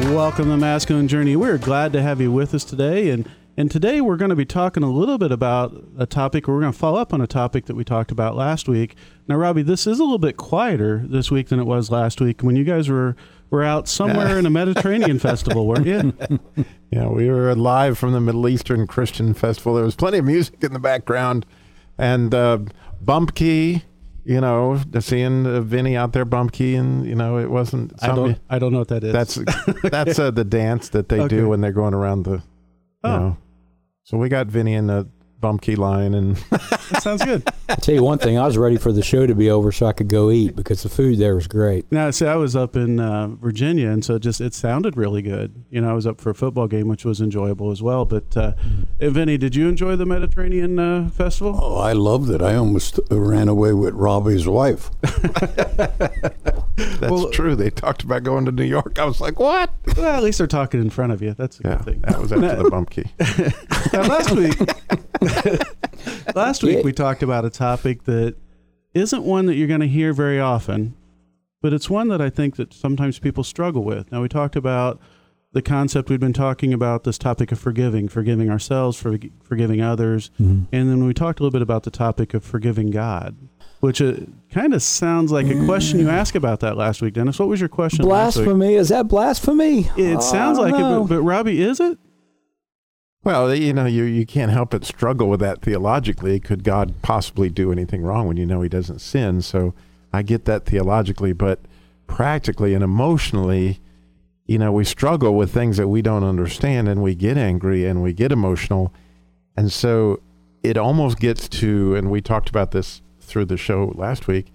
Welcome to the Masculine Journey. We're glad to have you with us today. And, and today we're going to be talking a little bit about a topic, we're going to follow up on a topic that we talked about last week. Now, Robbie, this is a little bit quieter this week than it was last week when you guys were, were out somewhere in a Mediterranean festival, weren't you? Yeah, we were live from the Middle Eastern Christian Festival. There was plenty of music in the background, and uh, bump key. You know, seeing uh, Vinny out there bump key, and you know, it wasn't. I don't, I don't know what that is. That's that's uh, the dance that they Okay. do when they're going around the. You Oh. know. So we got Vinny in the bump key line, and that sounds good. I'll tell you one thing, I was ready for the show to be over so I could go eat because the food there was great. Now, see, I was up in uh, Virginia, and so it just it sounded really good. You know, I was up for a football game, which was enjoyable as well. But uh, eh, Vinny, did you enjoy the Mediterranean uh, festival? Oh, I loved it. I almost ran away with Robbie's wife. that's Well- true. They talked about going to New York. I was like, what? Well, at least they're talking in front of you. That's a Yeah, good thing. that was after the bump key. Now, last week, last week Yeah. we talked about a topic that isn't one that you're going to hear very often, but it's one that I think that sometimes people struggle with. Now, we talked about the concept we've been talking about this topic of forgiving, forgiving ourselves, for, forgiving others, and then we talked a little bit about the topic of forgiving God. Which uh, kind of sounds like a question you asked about that last week, Dennis. What was your question? last week? Blasphemy? Is that blasphemy? It sounds like it, but, but Robbie, is it? Well, you know, you you can't help but struggle with that theologically. Could God possibly do anything wrong when you know He doesn't sin? So I get that theologically, but practically and emotionally, you know, we struggle with things that we don't understand, and we get angry and we get emotional, and so it almost gets to, and we talked about this through the show last week,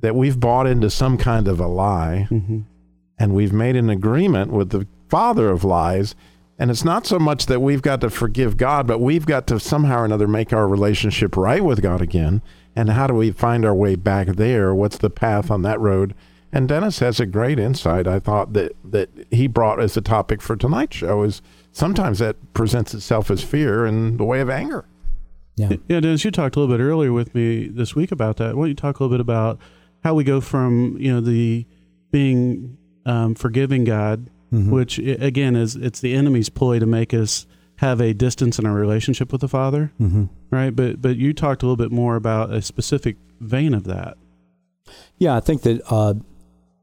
that we've bought into some kind of a lie Mm-hmm. and we've made an agreement with the father of lies and it's not so much that we've got to forgive God but we've got to somehow or another make our relationship right with God again. And how do we find our way back there? What's the path on that road? And Dennis has a great insight. I thought that that he brought as a topic for tonight's show is sometimes that presents itself as fear in the way of anger. Yeah. Yeah, Dennis, you talked a little bit earlier with me this week about that. Why don't you talk a little bit about how we go from you know the being um, forgiving God, Mhm. which again is it's the enemy's ploy to make us have a distance in our relationship with the Father, hmm right? But but you talked a little bit more about a specific vein of that. Yeah, I think that uh,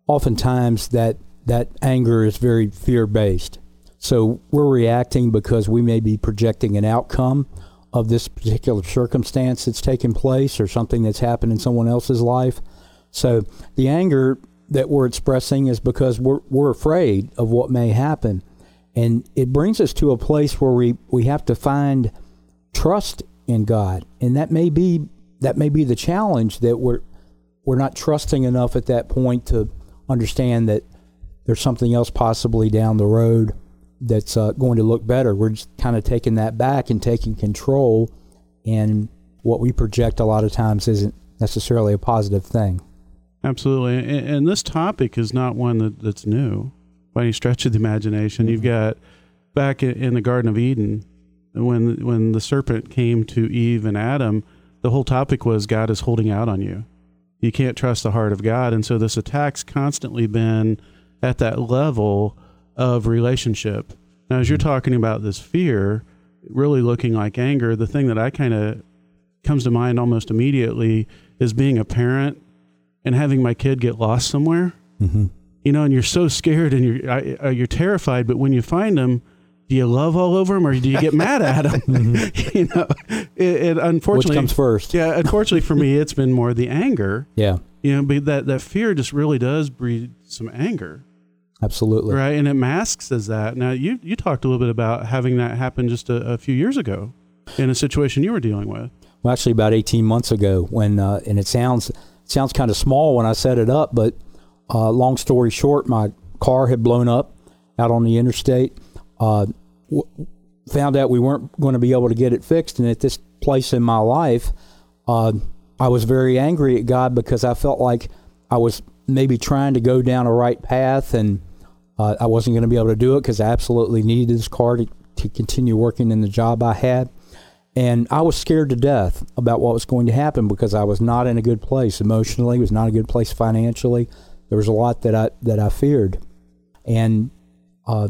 oftentimes that that anger is very fear based. So we're reacting because we may be projecting an outcome of this particular circumstance that's taken place or something that's happened in someone else's life. So the anger that we're expressing is because we're we're afraid of what may happen. And it brings us to a place where we, we have to find trust in God. And that may be that may be the challenge that we're we're not trusting enough at that point to understand that there's something else possibly down the road that's uh, going to look better. We're just kind of taking that back and taking control, and what we project a lot of times isn't necessarily a positive thing. Absolutely, and, and this topic is not one that, that's new by any stretch of the imagination. You've mm-hmm. got back in, in the Garden of Eden when when the serpent came to Eve and Adam, the whole topic was God is holding out on you. You can't trust the heart of God, and so this attack's constantly been at that level of relationship. Now, as you're mm-hmm. talking about this fear, really looking like anger, the thing that I kind of comes to mind almost immediately is being a parent and having my kid get lost somewhere. Mm-hmm. You know, and you're so scared and you're I, uh, you're terrified. But when you find them, do you love all over them or do you get mad at them? you know, it, it Which unfortunately comes first? Yeah, unfortunately for me, it's been more the anger. Yeah, You know, but that that fear just really does breed some anger, absolutely. right? And it masks as that. Now, you you talked a little bit about having that happen just a, a few years ago in a situation you were dealing with. Well, actually, about 18 months ago, when uh, and it sounds sounds kind of small when I set it up, but uh, long story short, my car had blown up, out on the interstate. Uh, w- found out we weren't going to be able to get it fixed, and at this place in my life, uh, I was very angry at God because I felt like I was maybe trying to go down a right path, and uh, I wasn't going to be able to do it because I absolutely needed this car to, to continue working in the job I had. And I was scared to death about what was going to happen because I was not in a good place emotionally, was not a good place financially. There was a lot that I that I feared, and uh,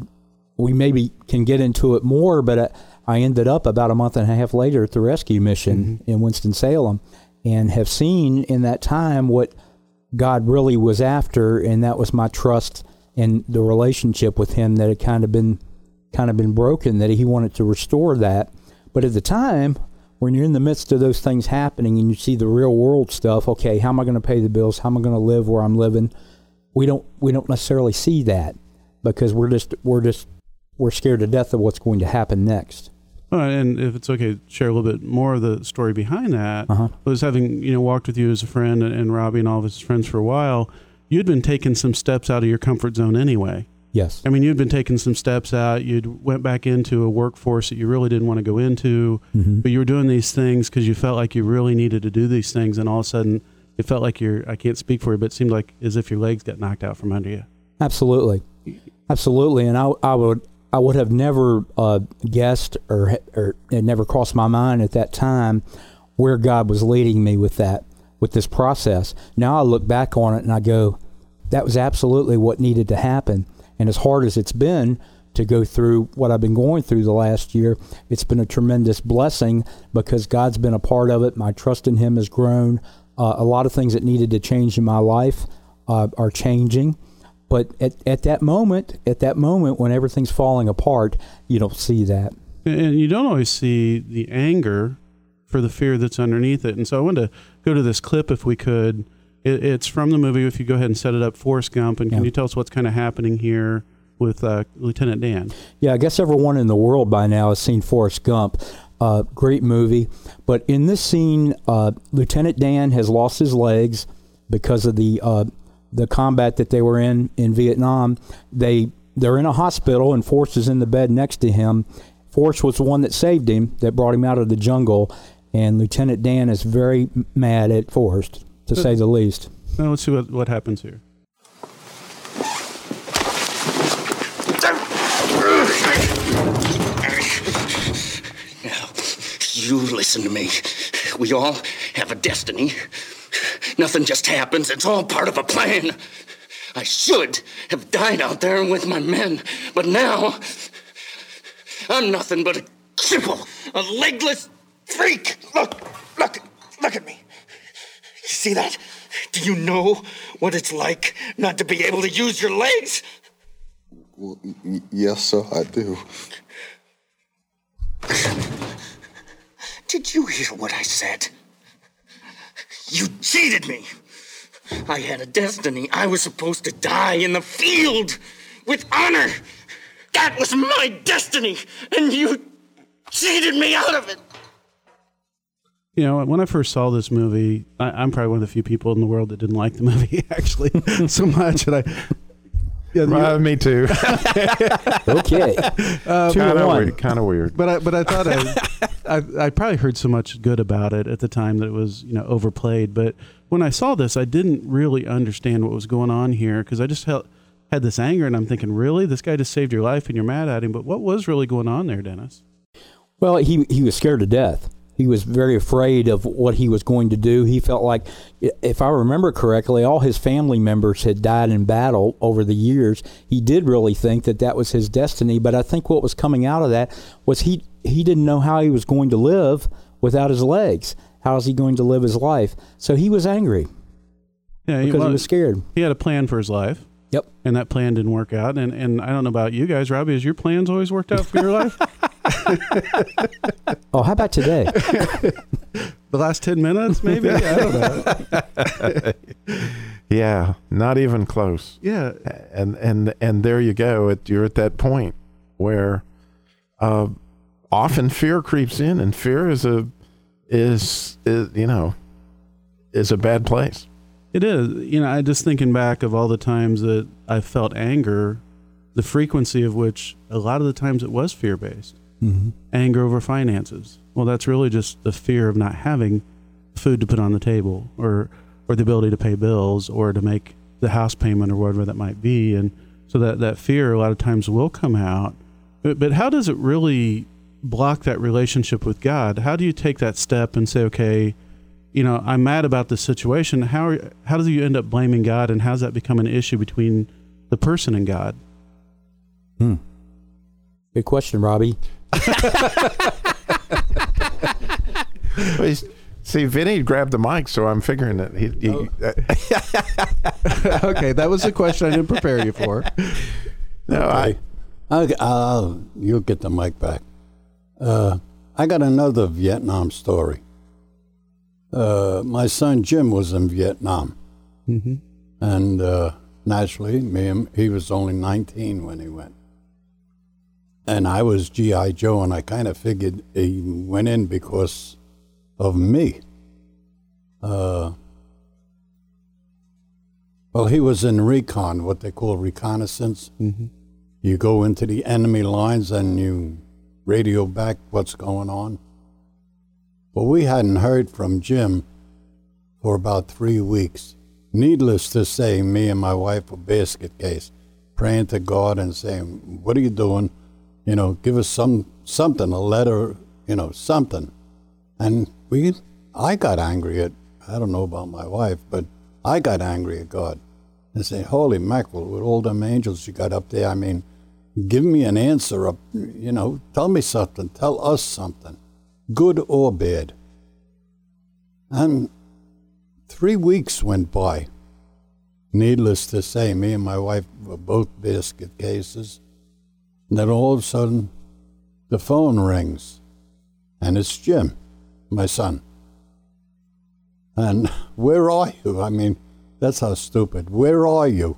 we maybe can get into it more. But I, I, ended up about a month and a half later at the rescue mission mm-hmm. in Winston Salem, and have seen in that time what God really was after, and that was my trust and the relationship with Him that had kind of been kind of been broken. That He wanted to restore that but at the time, when you're in the midst of those things happening and you see the real world stuff, okay, how am I going to pay the bills? How am I going to live where I'm living? We don't we don't necessarily see that because we're just we're just we're scared to death of what's going to happen next. And if it's okay, share a little bit more of the story behind that. Uh-huh. Was having you know walked with you as a friend and, and Robbie and all of his friends for a while. You'd been taking some steps out of your comfort zone anyway. Yes. I mean, you'd been taking some steps out. You'd went back into a workforce that you really didn't want to go into, mm-hmm. but you were doing these things because you felt like you really needed to do these things, and all of a sudden, it felt like you're. I can't speak for you, but it seemed like as if your legs got knocked out from under you. Absolutely, absolutely, and I, I would. I would have never uh, guessed, or, or it never crossed my mind at that time, where God was leading me with that, with this process. Now I look back on it and I go, that was absolutely what needed to happen and as hard as it's been to go through what I've been going through the last year, it's been a tremendous blessing because God's been a part of it. My trust in Him has grown. Uh, a lot of things that needed to change in my life uh, are changing. But at, at that moment, at that moment when everything's falling apart, you don't see that. And you don't always see the anger for the fear that's underneath it. And so I wanted to go to this clip if we could it, it's from the movie. If you go ahead and set it up, Forrest Gump, and can yeah. you tell us what's kind of happening here with uh, Lieutenant Dan? Yeah, I guess everyone in the world by now has seen Forrest Gump. Uh, great movie, but in this scene, uh, Lieutenant Dan has lost his legs because of the uh, the combat that they were in in Vietnam. They they're in a hospital, and Forrest is in the bed next to him. Forrest was the one that saved him, that brought him out of the jungle, and Lieutenant Dan is very mad at Forrest to say the least. Now let's see what, what happens here. Now, you listen to me. We all have a destiny. Nothing just happens, it's all part of a plan. I should have died out there with my men, but now I'm nothing but a cripple, a legless freak. Look, look, look at me. See that? Do you know what it's like not to be able to use your legs? Well, y- yes, sir, I do. Did you hear what I said? You cheated me. I had a destiny. I was supposed to die in the field with honor. That was my destiny, and you cheated me out of it. You know, when I first saw this movie, I, am probably one of the few people in the world that didn't like the movie actually so much, and I. Yeah, me too. okay, uh, kind of weird. Kind of weird. But I, but I thought I, I, I probably heard so much good about it at the time that it was you know overplayed. But when I saw this, I didn't really understand what was going on here because I just felt had this anger, and I'm thinking, really, this guy just saved your life, and you're mad at him. But what was really going on there, Dennis? Well, he he was scared to death. He was very afraid of what he was going to do. He felt like, if I remember correctly, all his family members had died in battle over the years. He did really think that that was his destiny. But I think what was coming out of that was he he didn't know how he was going to live without his legs. How is he going to live his life? So he was angry. Yeah, because he, well, he was scared. He had a plan for his life. Yep. And that plan didn't work out. And and I don't know about you guys, Robbie. Has your plans always worked out for your life? oh, how about today? the last ten minutes, maybe. I don't know. yeah, not even close. Yeah. And and and there you go. you're at that point where uh, often fear creeps in, and fear is a is, is you know is a bad place. It is. You know, I just thinking back of all the times that I felt anger the frequency of which a lot of the times it was fear based. Mm-hmm. Anger over finances. Well, that's really just the fear of not having food to put on the table or or the ability to pay bills or to make the house payment or whatever that might be. And so that, that fear a lot of times will come out. But, but how does it really block that relationship with God? How do you take that step and say, okay, you know, I'm mad about this situation. How are, how do you end up blaming God, and how does that become an issue between the person and God? Hmm. Good question, Robbie. See, Vinny grabbed the mic, so I'm figuring that he. he oh. okay, that was a question I didn't prepare you for. No, okay. I. I'll, I'll, you'll get the mic back. Uh, I got another Vietnam story. Uh, my son Jim was in Vietnam, mm-hmm. and uh, naturally, me and, he was only 19 when he went, and I was GI Joe, and I kind of figured he went in because of me. Uh, well, he was in recon, what they call reconnaissance. Mm-hmm. You go into the enemy lines and you radio back what's going on. Well, we hadn't heard from Jim for about three weeks. Needless to say, me and my wife were basket case, praying to God and saying, "What are you doing? You know, give us some something, a letter, you know, something." And we, I got angry at. I don't know about my wife, but I got angry at God and say, "Holy mackerel! With all them angels you got up there, I mean, give me an answer. Up, you know, tell me something. Tell us something." good or bad. And three weeks went by. Needless to say, me and my wife were both biscuit cases. And then all of a sudden, the phone rings, and it's Jim, my son. And where are you? I mean, that's how stupid. Where are you?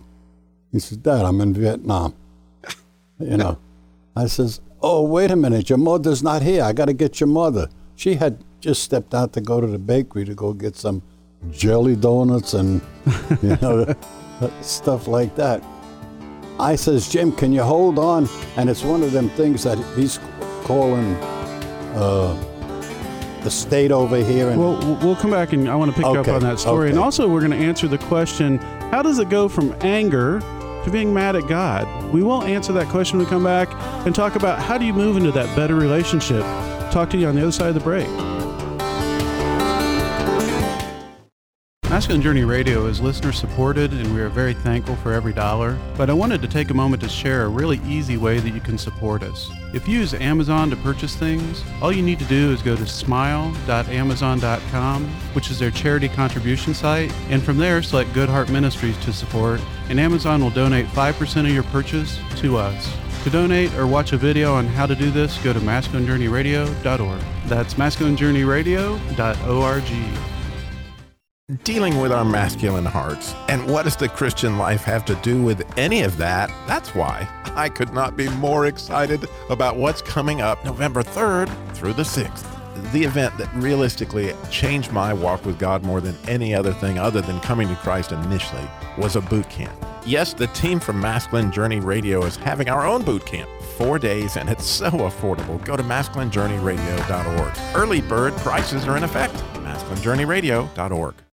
He says, Dad, I'm in Vietnam. you know, I says, oh, wait a minute, your mother's not here. I got to get your mother. She had just stepped out to go to the bakery to go get some jelly donuts and, you know, stuff like that. I says, Jim, can you hold on? And it's one of them things that he's calling uh, the state over here. And well, we'll come back and I want to pick okay, up on that story. Okay. And also, we're going to answer the question how does it go from anger to being mad at God? We will answer that question when we come back and talk about how do you move into that better relationship. Talk to you on the other side of the break. Masculine Journey Radio is listener supported and we are very thankful for every dollar. But I wanted to take a moment to share a really easy way that you can support us. If you use Amazon to purchase things, all you need to do is go to smile.amazon.com, which is their charity contribution site, and from there select Good Heart Ministries to support, and Amazon will donate 5% of your purchase to us. To donate or watch a video on how to do this, go to masculinejourneyradio.org. That's masculinejourneyradio.org dealing with our masculine hearts. And what does the Christian life have to do with any of that? That's why I could not be more excited about what's coming up November 3rd through the 6th. The event that realistically changed my walk with God more than any other thing other than coming to Christ initially was a boot camp. Yes, the team from Masculine Journey Radio is having our own boot camp. Four days, and it's so affordable. Go to masculinejourneyradio.org. Early bird prices are in effect. masculinejourneyradio.org.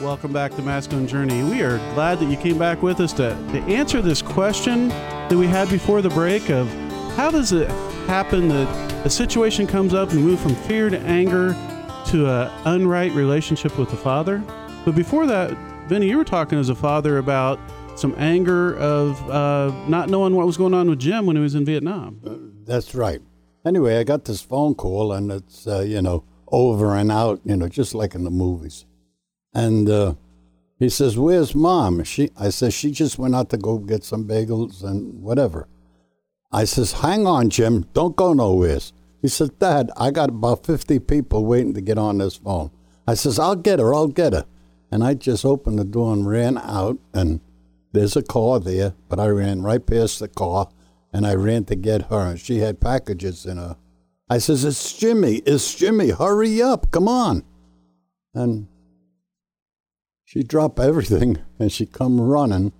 Welcome back to Masculine Journey. We are glad that you came back with us to, to answer this question that we had before the break of how does it happen that a situation comes up and move from fear to anger to an unright relationship with the Father? But before that, Vinny, you were talking as a father about some anger of uh, not knowing what was going on with Jim when he was in Vietnam. Uh, that's right. Anyway, I got this phone call, and it's, uh, you know, over and out, you know, just like in the movies. And uh, he says, "Where's mom?" She, I says, "She just went out to go get some bagels and whatever." I says, "Hang on, Jim. Don't go nowhere." He says, "Dad, I got about fifty people waiting to get on this phone." I says, "I'll get her. I'll get her." And I just opened the door and ran out, and there's a car there, but I ran right past the car, and I ran to get her, and she had packages in her. I says, "It's Jimmy. It's Jimmy. Hurry up. Come on." And she dropped everything and she come running.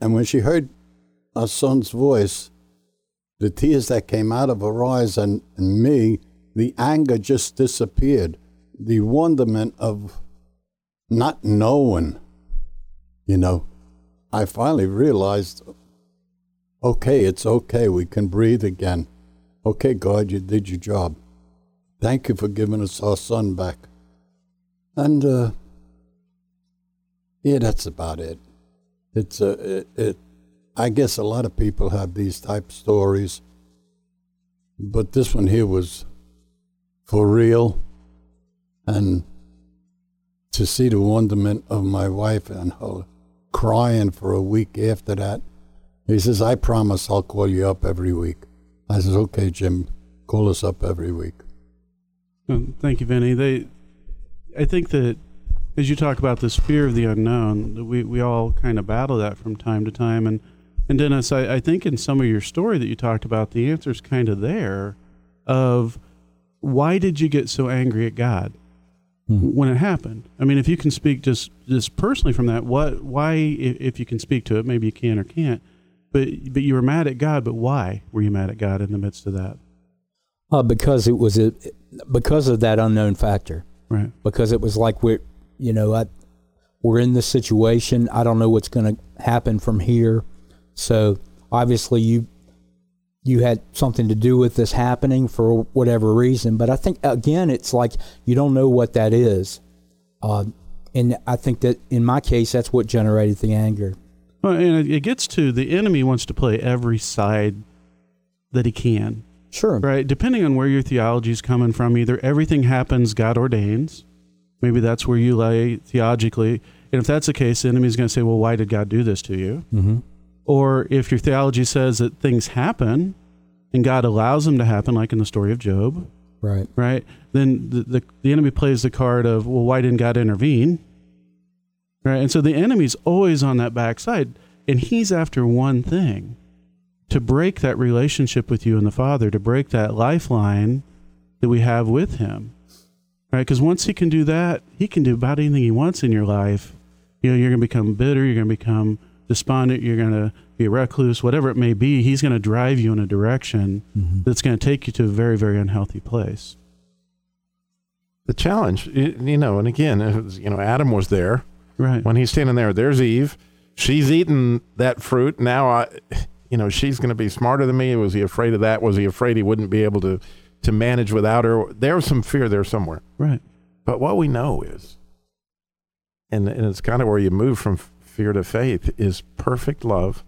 And when she heard our son's voice, the tears that came out of her eyes and, and me, the anger just disappeared. The wonderment of not knowing, you know, I finally realized okay, it's okay. We can breathe again. Okay, God, you did your job. Thank you for giving us our son back. And, uh, yeah, that's about it. It's a, it, it, I guess a lot of people have these type stories, but this one here was for real. And to see the wonderment of my wife and her crying for a week after that, he says, I promise I'll call you up every week. I says, okay, Jim, call us up every week. Um, thank you, Vinny. They, I think that as you talk about this fear of the unknown, we, we all kind of battle that from time to time. And, and Dennis, I, I think in some of your story that you talked about, the answer is kind of there of why did you get so angry at God? Mm-hmm. when it happened. I mean, if you can speak just just personally from that, what why if, you can speak to it, maybe you can or can't. But but you were mad at God. But why were you mad at God in the midst of that? Uh, because it was a, because of that unknown factor. Right. Because it was like we're you know I, we're in this situation. I don't know what's going to happen from here. So obviously you you had something to do with this happening for whatever reason. But I think again, it's like you don't know what that is. Uh, and I think that in my case, that's what generated the anger. Well, and it gets to the enemy wants to play every side that he can. Sure. Right. Depending on where your theology is coming from, either everything happens God ordains. Maybe that's where you lay theologically. And if that's the case, the enemy's going to say, well, why did God do this to you? Mm-hmm. Or if your theology says that things happen and God allows them to happen, like in the story of Job. Right. Right. Then the, the, the enemy plays the card of, well, why didn't God intervene? Right. And so the enemy's always on that backside. And he's after one thing to break that relationship with you and the Father, to break that lifeline that we have with him. Right. Because once he can do that, he can do about anything he wants in your life. You know, you're going to become bitter, you're going to become despondent, you're going to be a recluse, whatever it may be. He's going to drive you in a direction mm-hmm. that's going to take you to a very, very unhealthy place. The challenge, you know, and again, you know, Adam was there Right. When he's standing there, there's Eve. She's eating that fruit. Now, I, you know, she's going to be smarter than me. Was he afraid of that? Was he afraid he wouldn't be able to, to manage without her? There's some fear there somewhere. Right. But what we know is, and, and it's kind of where you move from fear to faith, is perfect love.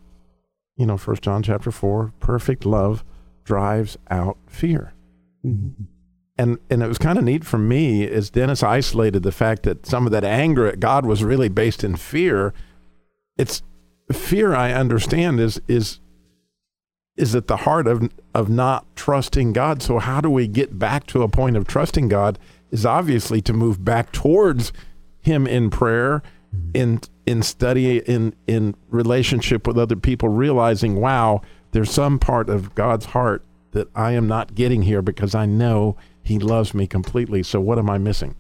You know, First John chapter 4, perfect love drives out fear. Mm-hmm and and it was kind of neat for me as Dennis isolated the fact that some of that anger at God was really based in fear. It's fear I understand is is is at the heart of of not trusting God. So how do we get back to a point of trusting God? Is obviously to move back towards Him in prayer, mm-hmm. in in study, in in relationship with other people, realizing, wow, there's some part of God's heart that I am not getting here because I know he loves me completely. So what am I missing?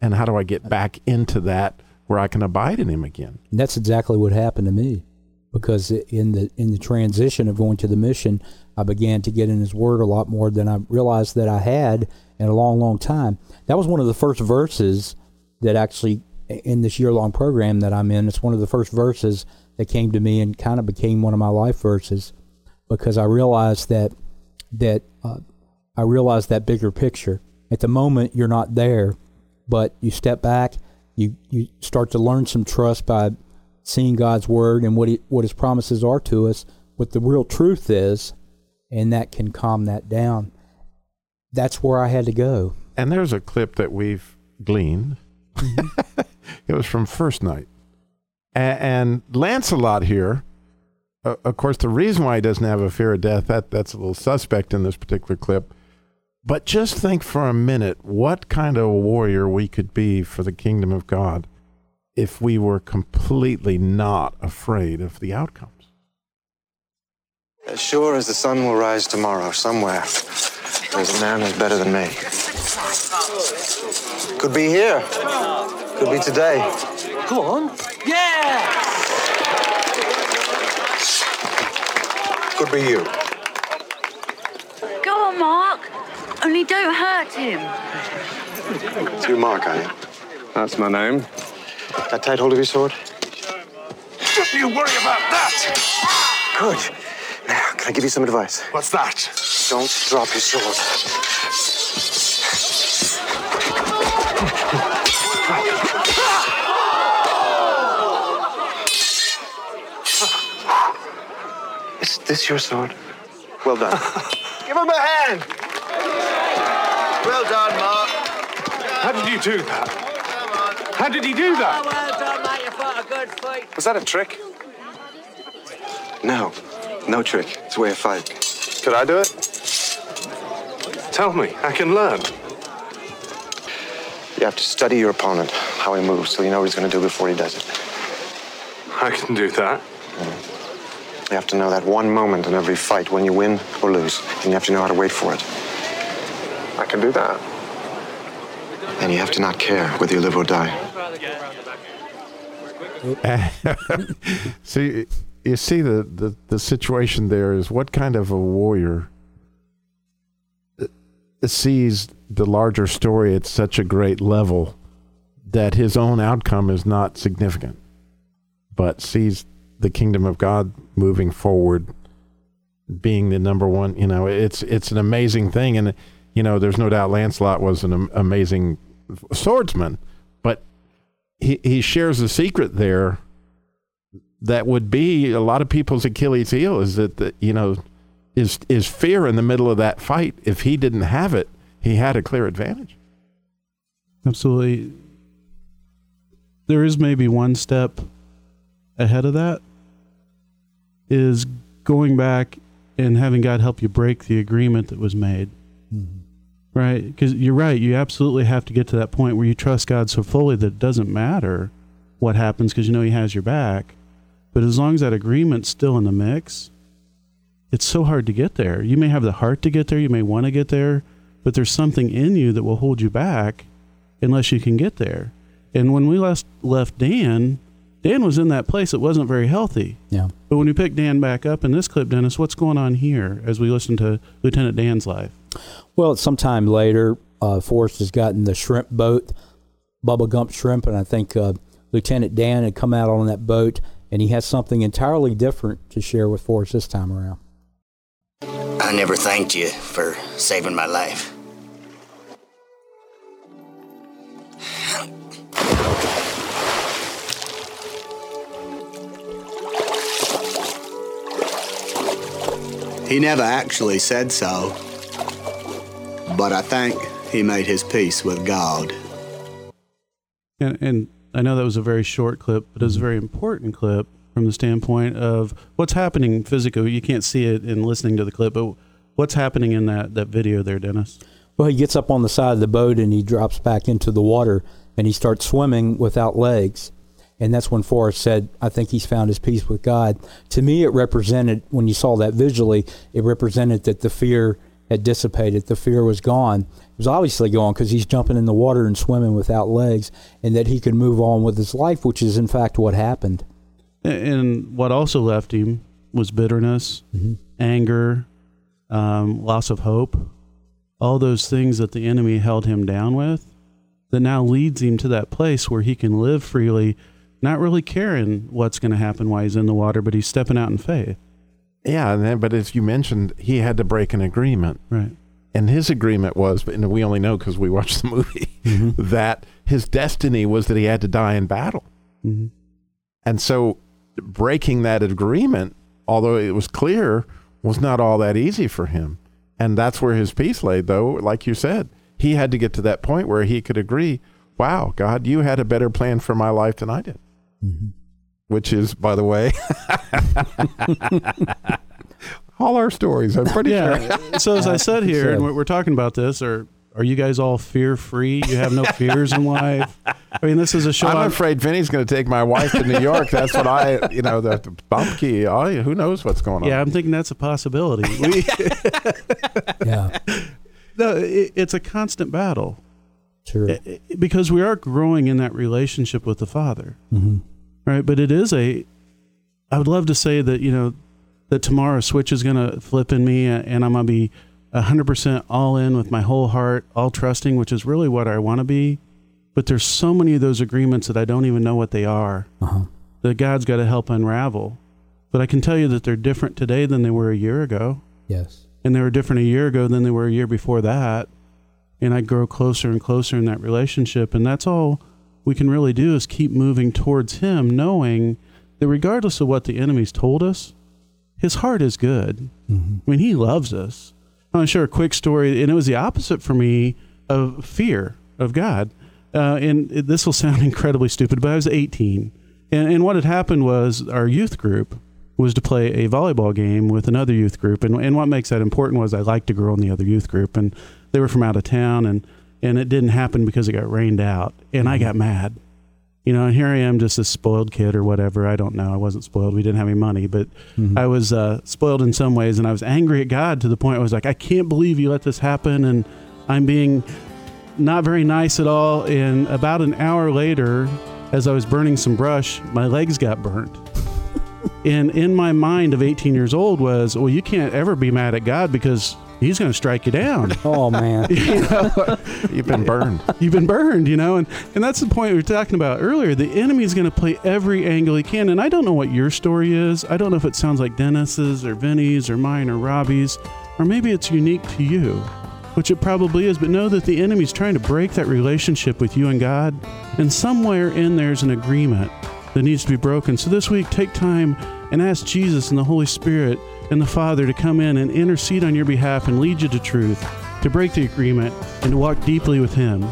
And how do I get uh, back into that where I can abide in him again? And that's exactly what happened to me. Because in the in the transition of going to the mission, I began to get in his word a lot more than I realized that I had in a long, long time. That was one of the first verses that actually in this year long program that I'm in, it's one of the first verses that came to me and kind of became one of my life verses because I realized that that uh, I realized that bigger picture. At the moment, you're not there, but you step back, you, you start to learn some trust by seeing God's word and what, he, what his promises are to us, what the real truth is, and that can calm that down. That's where I had to go. And there's a clip that we've gleaned. Mm-hmm. it was from First Knight. and Lancelot here, uh, of course, the reason why he doesn't have a fear of death, that, that's a little suspect in this particular clip. But just think for a minute what kind of warrior we could be for the kingdom of God if we were completely not afraid of the outcomes. As sure as the sun will rise tomorrow, somewhere, there's a man who's better than me. Could be here. Could be today. Go on. Yeah! Could be you. Go on, Mark. Only don't hurt him. It's you, Mark, are you? That's my name. Got tight hold of your sword? Don't you worry about that! Good. Now, can I give you some advice? What's that? Don't drop your sword. Is this your sword? Well done. Give him a hand! well done, Mark. How did you do that? How did he do that? Oh, well done, mate. You fought a good fight. Was that a trick? No, no trick. It's a way of fight. Could I do it? Tell me, I can learn. You have to study your opponent, how he moves, so you know what he's going to do before he does it. I can do that. You have to know that one moment in every fight when you win or lose, and you have to know how to wait for it. I can do that. And you have to not care whether you live or die. see, you see the, the, the situation there is what kind of a warrior uh, sees the larger story at such a great level that his own outcome is not significant, but sees the kingdom of God moving forward, being the number one. You know, it's it's an amazing thing, and you know, there's no doubt Lancelot was an am- amazing swordsman, but he he shares a secret there that would be a lot of people's Achilles heel is that the, you know is is fear in the middle of that fight. If he didn't have it, he had a clear advantage. Absolutely. There is maybe one step ahead of that is going back and having God help you break the agreement that was made. Mm-hmm. Right? Because you're right. You absolutely have to get to that point where you trust God so fully that it doesn't matter what happens because you know He has your back. But as long as that agreement's still in the mix, it's so hard to get there. You may have the heart to get there, you may want to get there, but there's something in you that will hold you back unless you can get there. And when we last left Dan, Dan was in that place that wasn't very healthy. Yeah. But when we pick Dan back up in this clip, Dennis, what's going on here as we listen to Lieutenant Dan's life? Well, sometime later, uh, Forrest has gotten the shrimp boat, Bubba Gump Shrimp, and I think uh, Lieutenant Dan had come out on that boat, and he has something entirely different to share with Forrest this time around. I never thanked you for saving my life. He never actually said so, but I think he made his peace with God. And, and I know that was a very short clip, but it was a very important clip from the standpoint of what's happening physically. You can't see it in listening to the clip, but what's happening in that, that video there, Dennis? Well, he gets up on the side of the boat and he drops back into the water and he starts swimming without legs. And that's when Forrest said, I think he's found his peace with God. To me, it represented, when you saw that visually, it represented that the fear had dissipated. The fear was gone. It was obviously gone because he's jumping in the water and swimming without legs, and that he could move on with his life, which is in fact what happened. And what also left him was bitterness, anger, um, loss of hope, all those things that the enemy held him down with that now leads him to that place where he can live freely, not really caring what's going to happen while he's in the water, but he's stepping out in faith. Yeah, and then, but as you mentioned, he had to break an agreement. Right. And his agreement was, and we only know because we watched the movie, that his destiny was that he had to die in battle. Mm-hmm. And so breaking that agreement, although it was clear, was not all that easy for him. And that's where his peace lay, though, like you said. He had to get to that point where he could agree, wow, God, you had a better plan for my life than I did. Which is, by the way, all our stories. I'm pretty yeah. sure. so as I said here, and we're, we're talking about this, are are you guys all fear free? You have no fears in life. I mean, this is a show. I'm on- afraid Vinny's going to take my wife to New York. That's what I, you know, the, the bump key. Oh, who knows what's going on? Yeah, I'm thinking that's a possibility. We, yeah. No, it, it's a constant battle. Sure. I- I- because we are growing in that relationship with the Father. Mhm. Right. But it is a, I would love to say that, you know, that tomorrow a switch is going to flip in me and I'm going to be 100% all in with my whole heart, all trusting, which is really what I want to be. But there's so many of those agreements that I don't even know what they are Uh-huh. that God's got to help unravel. But I can tell you that they're different today than they were a year ago. Yes. And they were different a year ago than they were a year before that. And I grow closer and closer in that relationship. And that's all we can really do is keep moving towards Him, knowing that regardless of what the enemy's told us, His heart is good. Mm-hmm. I mean, He loves us. I want to share a quick story, and it was the opposite for me of fear of God. Uh, and it, this will sound incredibly stupid, but I was 18. And, and what had happened was our youth group was to play a volleyball game with another youth group. And, and what makes that important was I liked a girl in the other youth group, and they were from out of town, and, and it didn't happen because it got rained out. And I got mad. You know, and here I am, just a spoiled kid or whatever. I don't know. I wasn't spoiled. We didn't have any money, but I was uh, spoiled in some ways, and I was angry at God to the point I was like, I can't believe you let this happen, and I'm being not very nice at all. And about an hour later, as I was burning some brush, my legs got burnt. and in my mind of 18 years old was, well, you can't ever be mad at God because He's going to strike you down. Oh man. you know? You've been burned. You've been burned, you know, and and that's the point we were talking about earlier. The enemy's going to play every angle he can, and I don't know what your story is. I don't know if it sounds like Dennis's or Vinny's or mine or Robbie's, or maybe it's unique to you, which it probably is. But know that the enemy's trying to break that relationship with you and God, and somewhere in there's an agreement that needs to be broken. So this week, take time and ask Jesus and the Holy Spirit and the Father to come in and intercede on your behalf and lead you to truth, to break the agreement, and to walk deeply with Him.